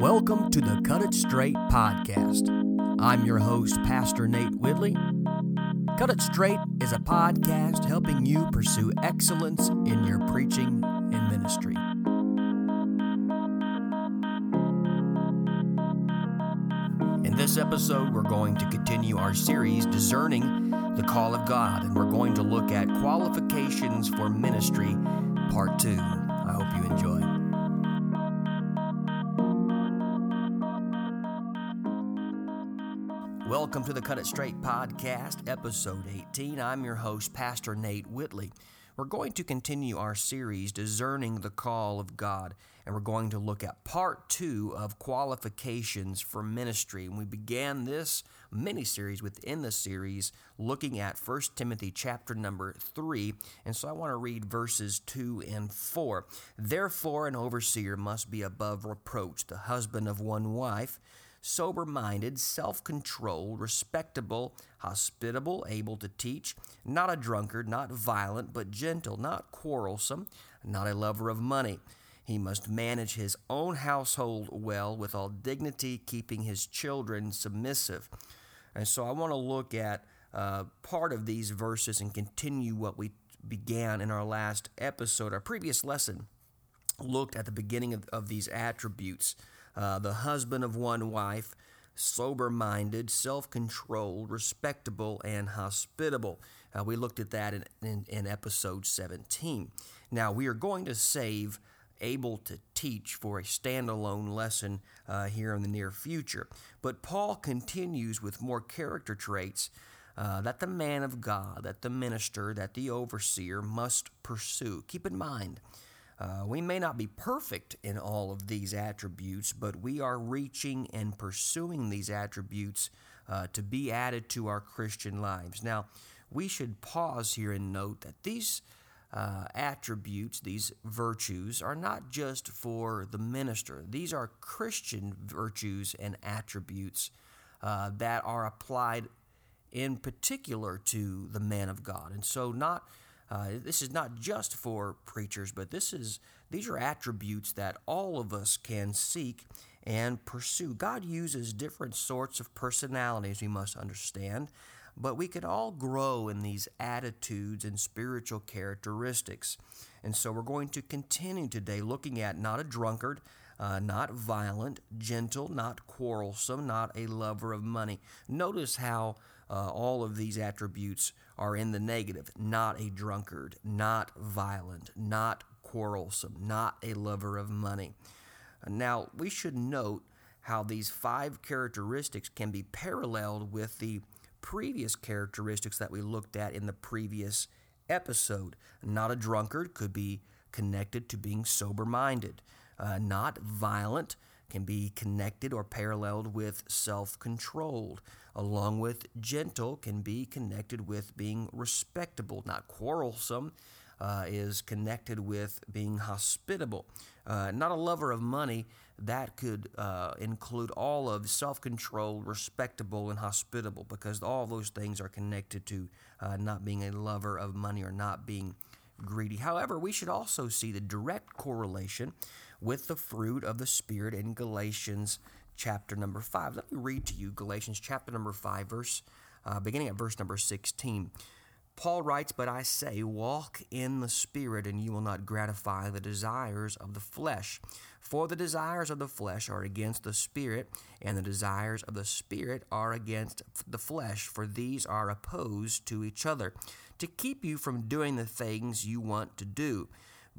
Welcome to the Cut It Straight podcast. I'm your host, Pastor Nate Whitley. Cut It Straight is a podcast helping you pursue excellence in your preaching and ministry. In this episode, we're going to continue our series, Discerning the Call of God, and we're going to look at qualifications for ministry, part two. I hope you enjoy. Welcome to the Cut It Straight podcast, episode 18. I'm your host, Pastor Nate Whitley. We're going to continue our series, Discerning the Call of God, and we're going to look at part two of qualifications for ministry. And we began this mini series within the series looking at 1 Timothy chapter number 3. And so I want to read verses 2 and 4. Therefore, an overseer must be above reproach, the husband of one wife sober minded, self controlled, respectable, hospitable, able to teach, not a drunkard, not violent, but gentle, not quarrelsome, not a lover of money. He must manage his own household well with all dignity, keeping his children submissive. And so I want to look at uh, part of these verses and continue what we began in our last episode. Our previous lesson looked at the beginning of, of these attributes uh, the husband of one wife, sober minded, self controlled, respectable, and hospitable. Uh, we looked at that in, in, in, episode 17. Now, we are going to save able to teach for a standalone lesson uh, here in the near future. But Paul continues with more character traits uh, that the man of God, that the minister, that the overseer must pursue. Keep in mind, uh, we may not be perfect in all of these attributes, but we are reaching and pursuing these attributes uh, to be added to our Christian lives. Now, we should pause here and note that these uh, attributes, these virtues, are not just for the minister. These are Christian virtues and attributes uh, that are applied in particular to the man of God. And so, not uh, this is not just for preachers, but this is these are attributes that all of us can seek and pursue. God uses different sorts of personalities, we must understand, but we can all grow in these attitudes and spiritual characteristics. And so we're going to continue today looking at not a drunkard, uh, not violent, gentle, not quarrelsome, not a lover of money. Notice how uh, all of these attributes are in the negative not a drunkard, not violent, not quarrelsome, not a lover of money. Now, we should note how these five characteristics can be paralleled with the previous characteristics that we looked at in the previous episode. Not a drunkard could be connected to being sober minded. Uh, not violent can be connected or paralleled with self controlled, along with gentle, can be connected with being respectable, not quarrelsome. Uh, is connected with being hospitable. Uh, not a lover of money, that could uh, include all of self controlled, respectable, and hospitable, because all those things are connected to uh, not being a lover of money or not being greedy. However, we should also see the direct correlation with the fruit of the Spirit in Galatians chapter number 5. Let me read to you Galatians chapter number 5, verse, uh, beginning at verse number 16. Paul writes, But I say, walk in the Spirit, and you will not gratify the desires of the flesh. For the desires of the flesh are against the Spirit, and the desires of the Spirit are against the flesh, for these are opposed to each other, to keep you from doing the things you want to do.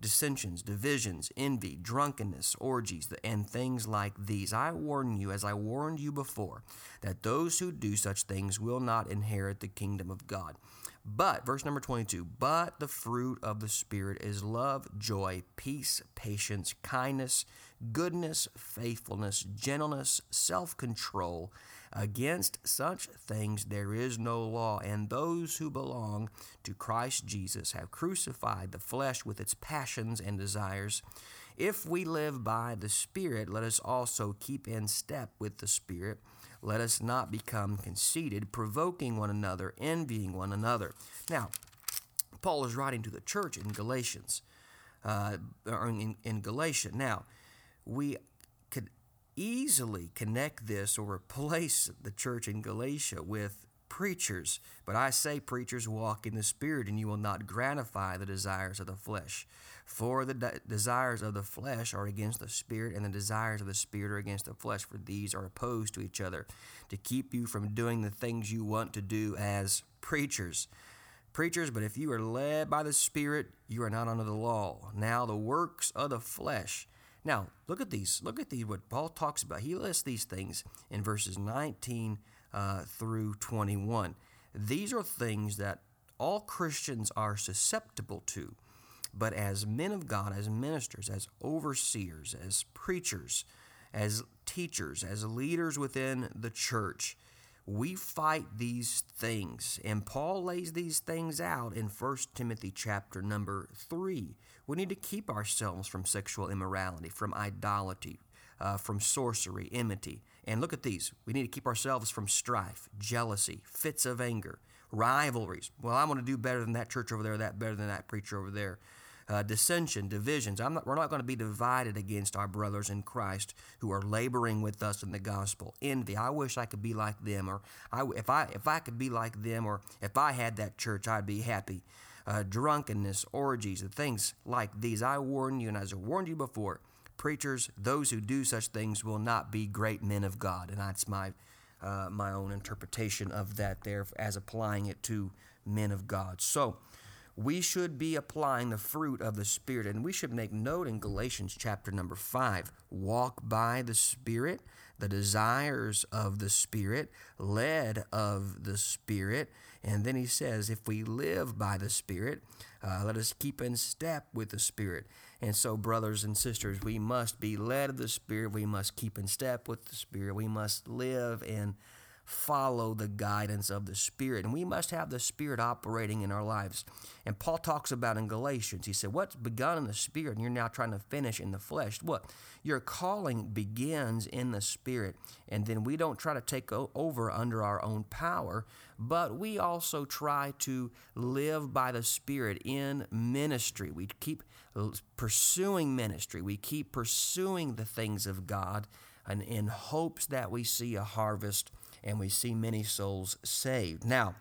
dissensions, divisions, envy, drunkenness, orgies, and things like these. I warn you, as I warned you before, that those who do such things will not inherit the kingdom of God. But, verse number 22, but the fruit of the Spirit is love, joy, peace, patience, kindness, goodness, faithfulness, gentleness, self control. Against such things there is no law, and those who belong to Christ Jesus have crucified the flesh with its passions and desires. If we live by the Spirit, let us also keep in step with the Spirit. Let us not become conceited, provoking one another, envying one another. Now, Paul is writing to the church in Galatians, uh, in, in Galatia. Now, we easily connect this or replace the church in Galatia with preachers. But I say, preachers, walk in the Spirit, and you will not gratify the desires of the flesh. For the de- desires of the flesh are against the Spirit, and the desires of the Spirit are against the flesh, for these are opposed to each other, to keep you from doing the things you want to do as preachers. Preachers, but if you are led by the Spirit, you are not under the law. Now, the works of the flesh. Now, look at these. Look at these, what Paul talks about. He lists these things in verses 19 uh, through 21. These are things that all Christians are susceptible to. But as men of God, as ministers, as overseers, as preachers, as teachers, as leaders within the church, we fight these things. And Paul lays these things out in 1 Timothy chapter number 3. We need to keep ourselves from sexual immorality, from idolatry, uh, from sorcery, enmity. And look at these. We need to keep ourselves from strife, jealousy, fits of anger, rivalries. Well, I'm going to do better than that church over there, that better than that preacher over there. Uh, dissension, divisions. Not, we're not going to be divided against our brothers in Christ who are laboring with us in the gospel. Envy. I wish I could be like them, or I, if I if I could be like them, or if I had that church, I'd be happy. Uh, drunkenness, orgies, and things like these. I warn you, and as I warned you before, preachers, those who do such things will not be great men of God. And that's my, uh, my own interpretation of that there as applying it to men of God. So we should be applying the fruit of the Spirit. And we should make note in Galatians chapter number 5 walk by the Spirit, the desires of the Spirit, led of the Spirit. And then he says, if we live by the Spirit, uh, let us keep in step with the Spirit. And so, brothers and sisters, we must be led of the Spirit. We must keep in step with the Spirit. We must live and follow the guidance of the Spirit. And we must have the Spirit operating in our lives. And Paul talks about in Galatians, he said, What's begun in the Spirit and you're now trying to finish in the flesh? What? Your calling begins in the Spirit. And then we don't try to take over under our own power, but we also try to live by the Spirit in ministry. We keep pursuing ministry, we keep pursuing the things of God. And in hopes that we see a harvest and we see many souls saved. Now,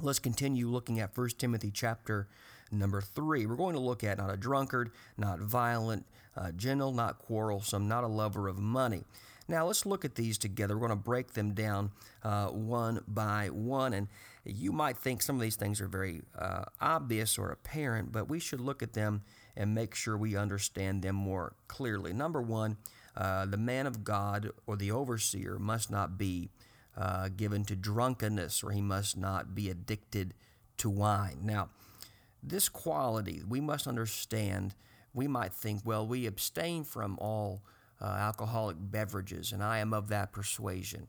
let's continue looking at 1 Timothy chapter number 3. We're going to look at not a drunkard, not violent, uh, gentle, not quarrelsome, not a lover of money. Now, let's look at these together. We're going to break them down uh, one by one. And you might think some of these things are very uh, obvious or apparent, but we should look at them and make sure we understand them more clearly. Number one, uh, the man of God or the overseer must not be uh, given to drunkenness, or he must not be addicted to wine. Now, this quality we must understand. We might think, well, we abstain from all uh, alcoholic beverages, and I am of that persuasion.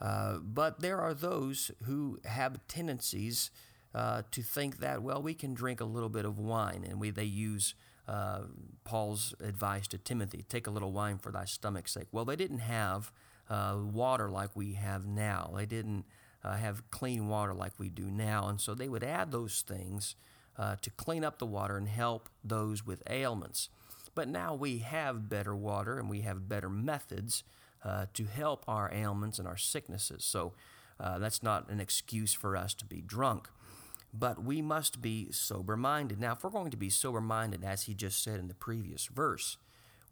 Uh, but there are those who have tendencies uh, to think that, well, we can drink a little bit of wine, and we, they use uh, Paul's advice to Timothy take a little wine for thy stomach's sake. Well, they didn't have uh, water like we have now. They didn't uh, have clean water like we do now. And so they would add those things uh, to clean up the water and help those with ailments. But now we have better water and we have better methods uh, to help our ailments and our sicknesses. So uh, that's not an excuse for us to be drunk. But we must be sober minded. Now, if we're going to be sober minded, as he just said in the previous verse,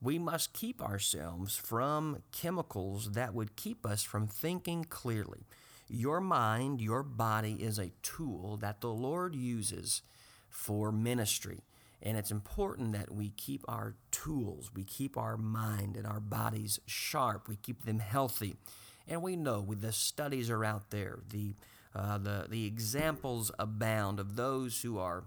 we must keep ourselves from chemicals that would keep us from thinking clearly. Your mind, your body is a tool that the Lord uses for ministry. And it's important that we keep our tools, we keep our mind and our bodies sharp, we keep them healthy. And we know with the studies are out there, the, uh, the, the examples abound of those who are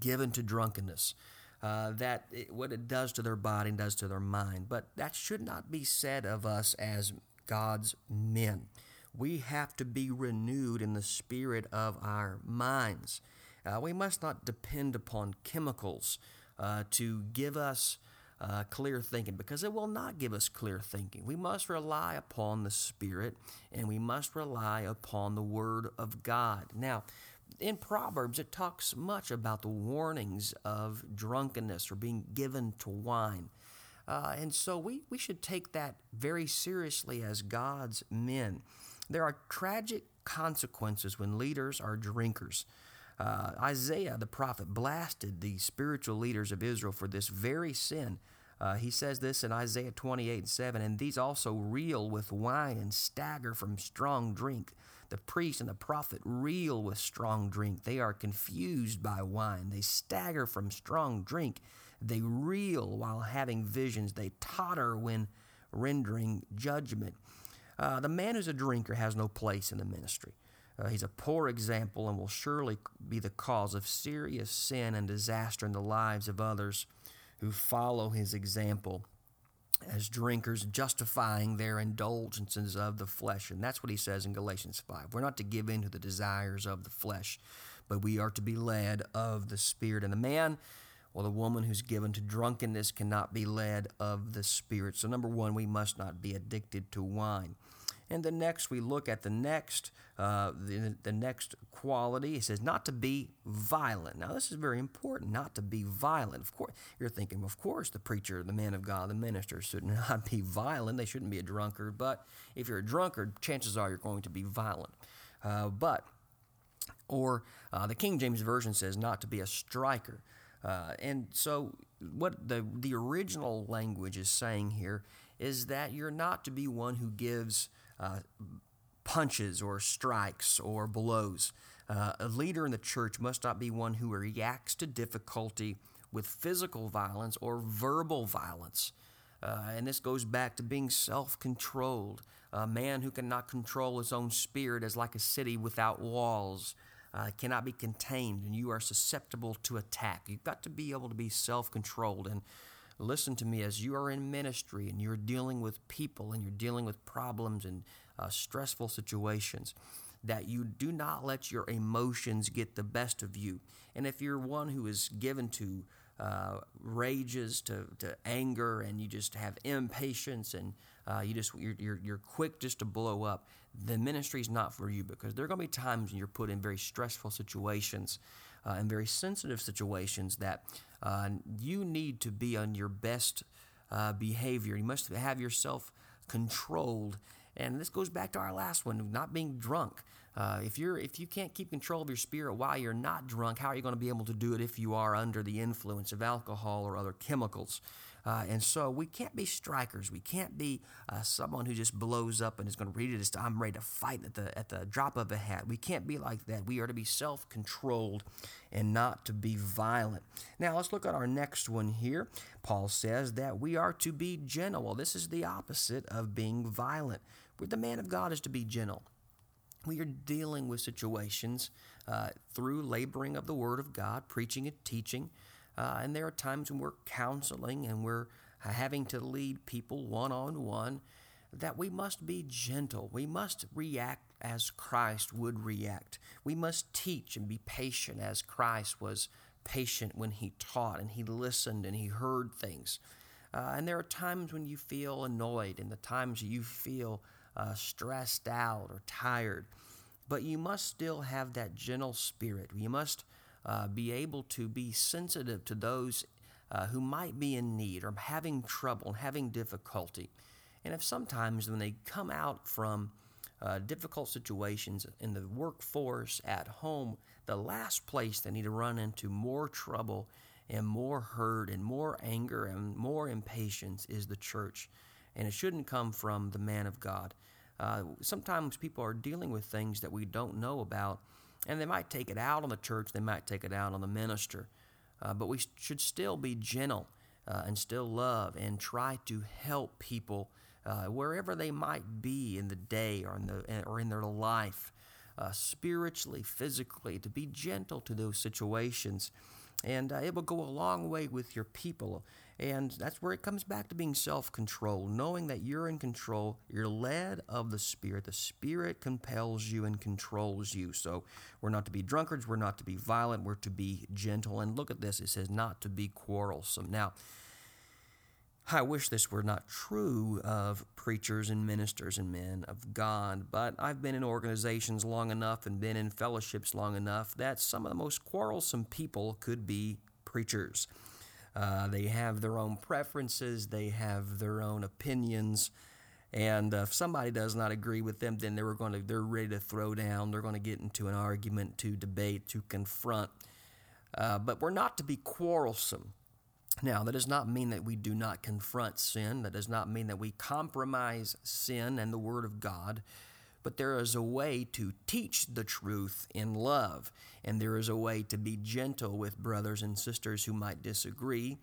given to drunkenness uh, that it, what it does to their body and does to their mind. But that should not be said of us as God's men. We have to be renewed in the spirit of our minds. Uh, we must not depend upon chemicals uh, to give us uh, clear thinking because it will not give us clear thinking. We must rely upon the Spirit and we must rely upon the Word of God. Now, in Proverbs, it talks much about the warnings of drunkenness or being given to wine. Uh, and so we, we should take that very seriously as God's men. There are tragic consequences when leaders are drinkers. Uh, Isaiah the prophet blasted the spiritual leaders of Israel for this very sin. Uh, he says this in Isaiah 28 and 7, and these also reel with wine and stagger from strong drink. The priest and the prophet reel with strong drink. They are confused by wine. They stagger from strong drink. They reel while having visions. They totter when rendering judgment. Uh, the man who's a drinker has no place in the ministry. Uh, he's a poor example and will surely be the cause of serious sin and disaster in the lives of others who follow his example as drinkers, justifying their indulgences of the flesh. And that's what he says in Galatians 5. We're not to give in to the desires of the flesh, but we are to be led of the Spirit. And the man or the woman who's given to drunkenness cannot be led of the Spirit. So, number one, we must not be addicted to wine. And the next, we look at the next, uh, the, the next quality. It says not to be violent. Now, this is very important, not to be violent. Of course, you're thinking, of course, the preacher, the man of God, the minister should not be violent. They shouldn't be a drunkard. But if you're a drunkard, chances are you're going to be violent. Uh, but, or uh, the King James Version says not to be a striker. Uh, and so, what the, the original language is saying here is that you're not to be one who gives uh, punches or strikes or blows. Uh, a leader in the church must not be one who reacts to difficulty with physical violence or verbal violence. Uh, and this goes back to being self controlled. A man who cannot control his own spirit is like a city without walls uh, cannot be contained and you are susceptible to attack. You've got to be able to be self controlled. And listen to me as you are in ministry and you're dealing with people and you're dealing with problems and uh, stressful situations, that you do not let your emotions get the best of you. And if you're one who is given to uh, rages, to, to anger, and you just have impatience and uh, you just you're, you're, you're quick just to blow up, the ministry is not for you because there are going to be times when you're put in very stressful situations uh, and very sensitive situations that uh, you need to be on your best uh, behavior. You must have yourself controlled. And this goes back to our last one, not being drunk. Uh, if you're if you can't keep control of your spirit while you're not drunk, how are you going to be able to do it if you are under the influence of alcohol or other chemicals? Uh, and so we can't be strikers. We can't be uh, someone who just blows up and is going to read it as I'm ready to fight at the at the drop of a hat. We can't be like that. We are to be self-controlled and not to be violent. Now let's look at our next one here. Paul says that we are to be gentle. Well, this is the opposite of being violent. The man of God is to be gentle. We are dealing with situations uh, through laboring of the Word of God, preaching and teaching. Uh, and there are times when we're counseling and we're having to lead people one on one that we must be gentle. We must react as Christ would react. We must teach and be patient as Christ was patient when he taught and he listened and he heard things. Uh, and there are times when you feel annoyed and the times you feel uh, stressed out or tired. But you must still have that gentle spirit. You must uh, be able to be sensitive to those uh, who might be in need or having trouble, having difficulty. And if sometimes when they come out from uh, difficult situations in the workforce, at home, the last place they need to run into more trouble and more hurt and more anger and more impatience is the church. And it shouldn't come from the man of God. Uh, sometimes people are dealing with things that we don't know about and they might take it out on the church, they might take it out on the minister. Uh, but we should still be gentle uh, and still love and try to help people uh, wherever they might be in the day or in, the, or in their life, uh, spiritually, physically, to be gentle to those situations. And uh, it will go a long way with your people. And that's where it comes back to being self control, knowing that you're in control, you're led of the Spirit. The Spirit compels you and controls you. So we're not to be drunkards, we're not to be violent, we're to be gentle. And look at this it says not to be quarrelsome. Now, I wish this were not true of preachers and ministers and men of God, but I've been in organizations long enough and been in fellowships long enough that some of the most quarrelsome people could be preachers. Uh, they have their own preferences, they have their own opinions, and if somebody does not agree with them, then they're going to they're ready to throw down. They're going to get into an argument, to debate, to confront. Uh, but we're not to be quarrelsome. Now, that does not mean that we do not confront sin. That does not mean that we compromise sin and the Word of God. But there is a way to teach the truth in love, and there is a way to be gentle with brothers and sisters who might disagree.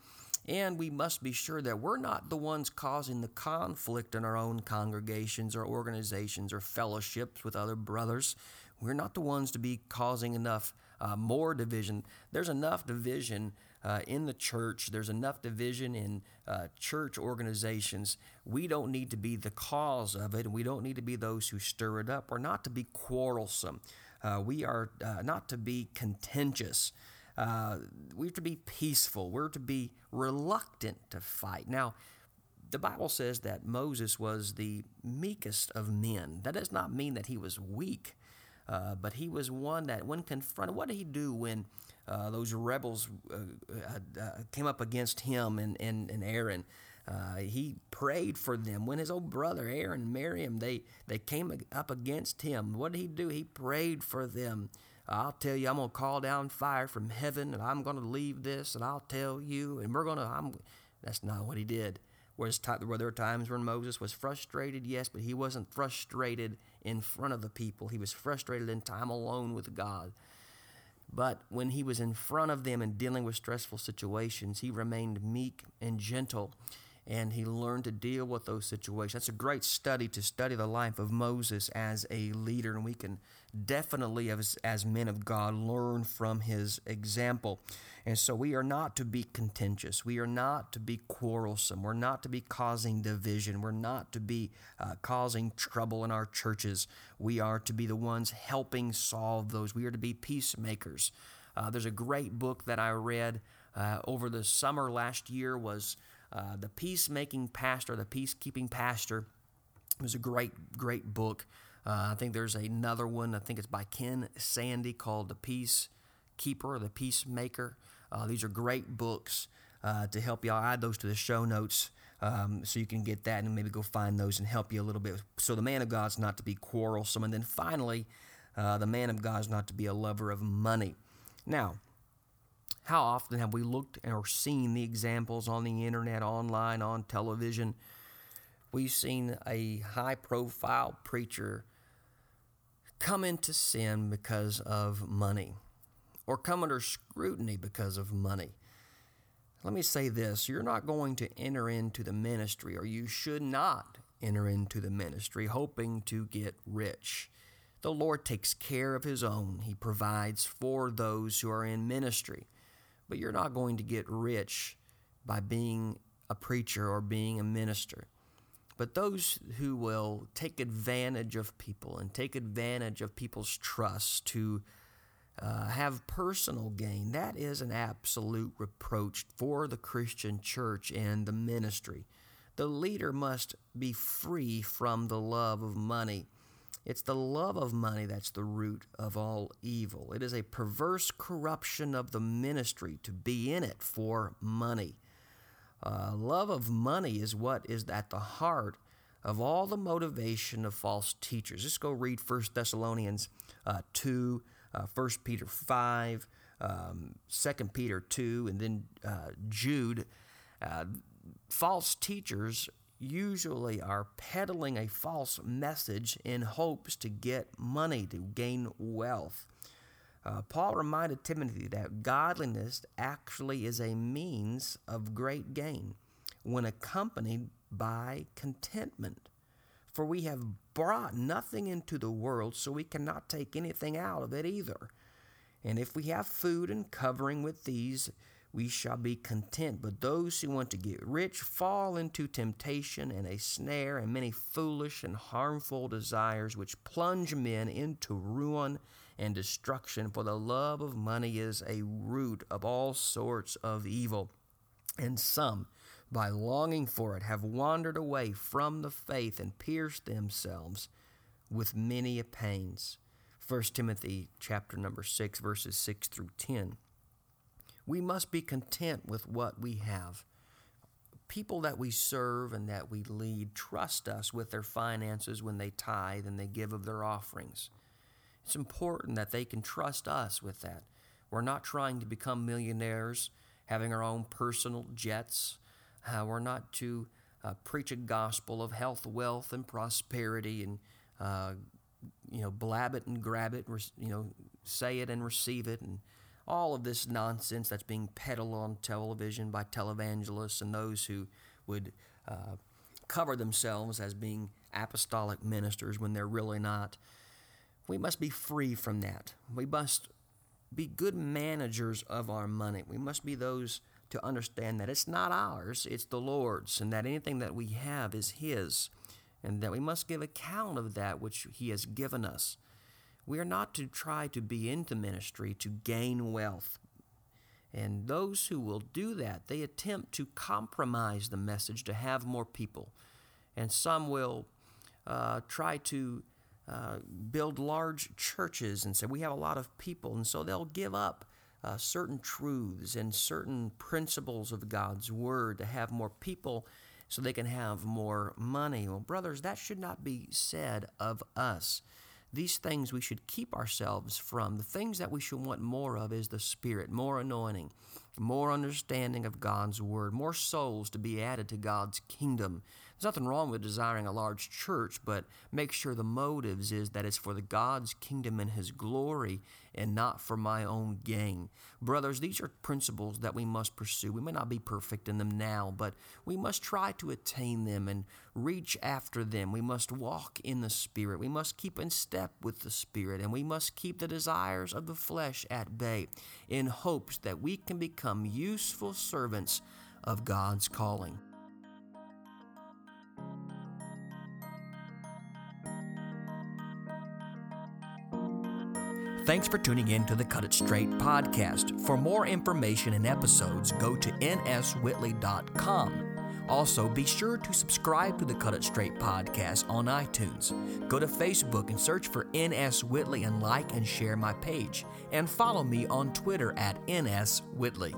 And we must be sure that we're not the ones causing the conflict in our own congregations or organizations or fellowships with other brothers. We're not the ones to be causing enough uh, more division. There's enough division uh, in the church, there's enough division in uh, church organizations. We don't need to be the cause of it, and we don't need to be those who stir it up. or not to be quarrelsome. Uh, we are uh, not to be contentious. Uh, we're to be peaceful. We're to be reluctant to fight. Now, the Bible says that Moses was the meekest of men. That does not mean that he was weak, uh, but he was one that, when confronted, what did he do when uh, those rebels uh, uh, uh, came up against him and, and, and Aaron. Uh, he prayed for them. When his old brother Aaron and Miriam they they came up against him, what did he do? He prayed for them. I'll tell you, I'm gonna call down fire from heaven, and I'm gonna leave this, and I'll tell you, and we're gonna. I'm. That's not what he did. Whereas were there times when Moses was frustrated? Yes, but he wasn't frustrated in front of the people. He was frustrated in time alone with God. But when he was in front of them and dealing with stressful situations, he remained meek and gentle and he learned to deal with those situations. That's a great study to study the life of Moses as a leader, and we can definitely, as, as men of God, learn from his example. And so we are not to be contentious. We are not to be quarrelsome. We're not to be causing division. We're not to be uh, causing trouble in our churches. We are to be the ones helping solve those. We are to be peacemakers. Uh, there's a great book that I read uh, over the summer last year was uh, the Peacemaking Pastor, the Peacekeeping Pastor. It was a great, great book. Uh, I think there's another one. I think it's by Ken Sande called The Peacekeeper, or The Peacemaker. Uh, these are great books uh, to help you. I'll add those to the show notes um, so you can get that and maybe go find those and help you a little bit. So the man of God is not to be quarrelsome. And then finally, uh, the man of God is not to be a lover of money. Now, how often have we looked or seen the examples on the internet, online, on television? We've seen a high profile preacher come into sin because of money or come under scrutiny because of money. Let me say this you're not going to enter into the ministry, or you should not enter into the ministry hoping to get rich. The Lord takes care of His own, He provides for those who are in ministry. But you're not going to get rich by being a preacher or being a minister. But those who will take advantage of people and take advantage of people's trust to uh, have personal gain, that is an absolute reproach for the Christian church and the ministry. The leader must be free from the love of money it's the love of money that's the root of all evil. It is a perverse corruption of the ministry to be in it for money. Uh, love of money is what is at the heart of all the motivation of false teachers. Just go read 1 Thessalonians uh, 2, uh, 1 Peter 5, um, 2 Peter 2, and then uh, Jude. Uh, false teachers usually are peddling a false message in hopes to get money, to gain wealth. Uh, Paul reminded Timothy that godliness actually is a means of great gain when accompanied by contentment. For we have brought nothing into the world, so we cannot take anything out of it either. And if we have food and covering with these, we shall be content. But those who want to get rich fall into temptation and a snare and many foolish and harmful desires which plunge men into ruin and destruction. For the love of money is a root of all sorts of evil. And some, by longing for it, have wandered away from the faith and pierced themselves with many pains. 1 Timothy chapter number 6 verses 6 through 10. We must be content with what we have. People that we serve and that we lead trust us with their finances when they tithe and they give of their offerings. It's important that they can trust us with that. We're not trying to become millionaires, having our own personal jets. Uh, we're not to uh, preach a gospel of health, wealth, and prosperity and uh, you know, blab it and grab it, you know, say it and receive it, and all of this nonsense that's being peddled on television by televangelists and those who would uh, cover themselves as being apostolic ministers when they're really not. We must be free from that. We must be good managers of our money. We must be those to understand that it's not ours, it's the Lord's, and that anything that we have is His and that we must give account of that which He has given us. We are not to try to be into ministry to gain wealth. And those who will do that, they attempt to compromise the message to have more people. And some will uh, try to uh, build large churches and say, We have a lot of people. And so they'll give up uh, certain truths and certain principles of God's Word to have more people so they can have more money. Well, brothers, that should not be said of us. These things we should keep ourselves from. The things that we should want more of is the Spirit, more anointing, more understanding of God's Word, more souls to be added to God's kingdom. There's nothing wrong with desiring a large church, but make sure the motives is that it's for the God's kingdom and His glory and not for my own gain. Brothers, these are principles that we must pursue. We may not be perfect in them now, but we must try to attain them and reach after them. We must walk in the Spirit. We must keep in step with the Spirit, and we must keep the desires of the flesh at bay in hopes that we can become useful servants of God's calling. Thanks for tuning in to the Cut It Straight podcast. For more information and episodes, go to nswhitley.com. Also, be sure to subscribe to the Cut It Straight podcast on iTunes. Go to Facebook and search for NS Whitley and like and share my page. And follow me on Twitter at NS Whitley.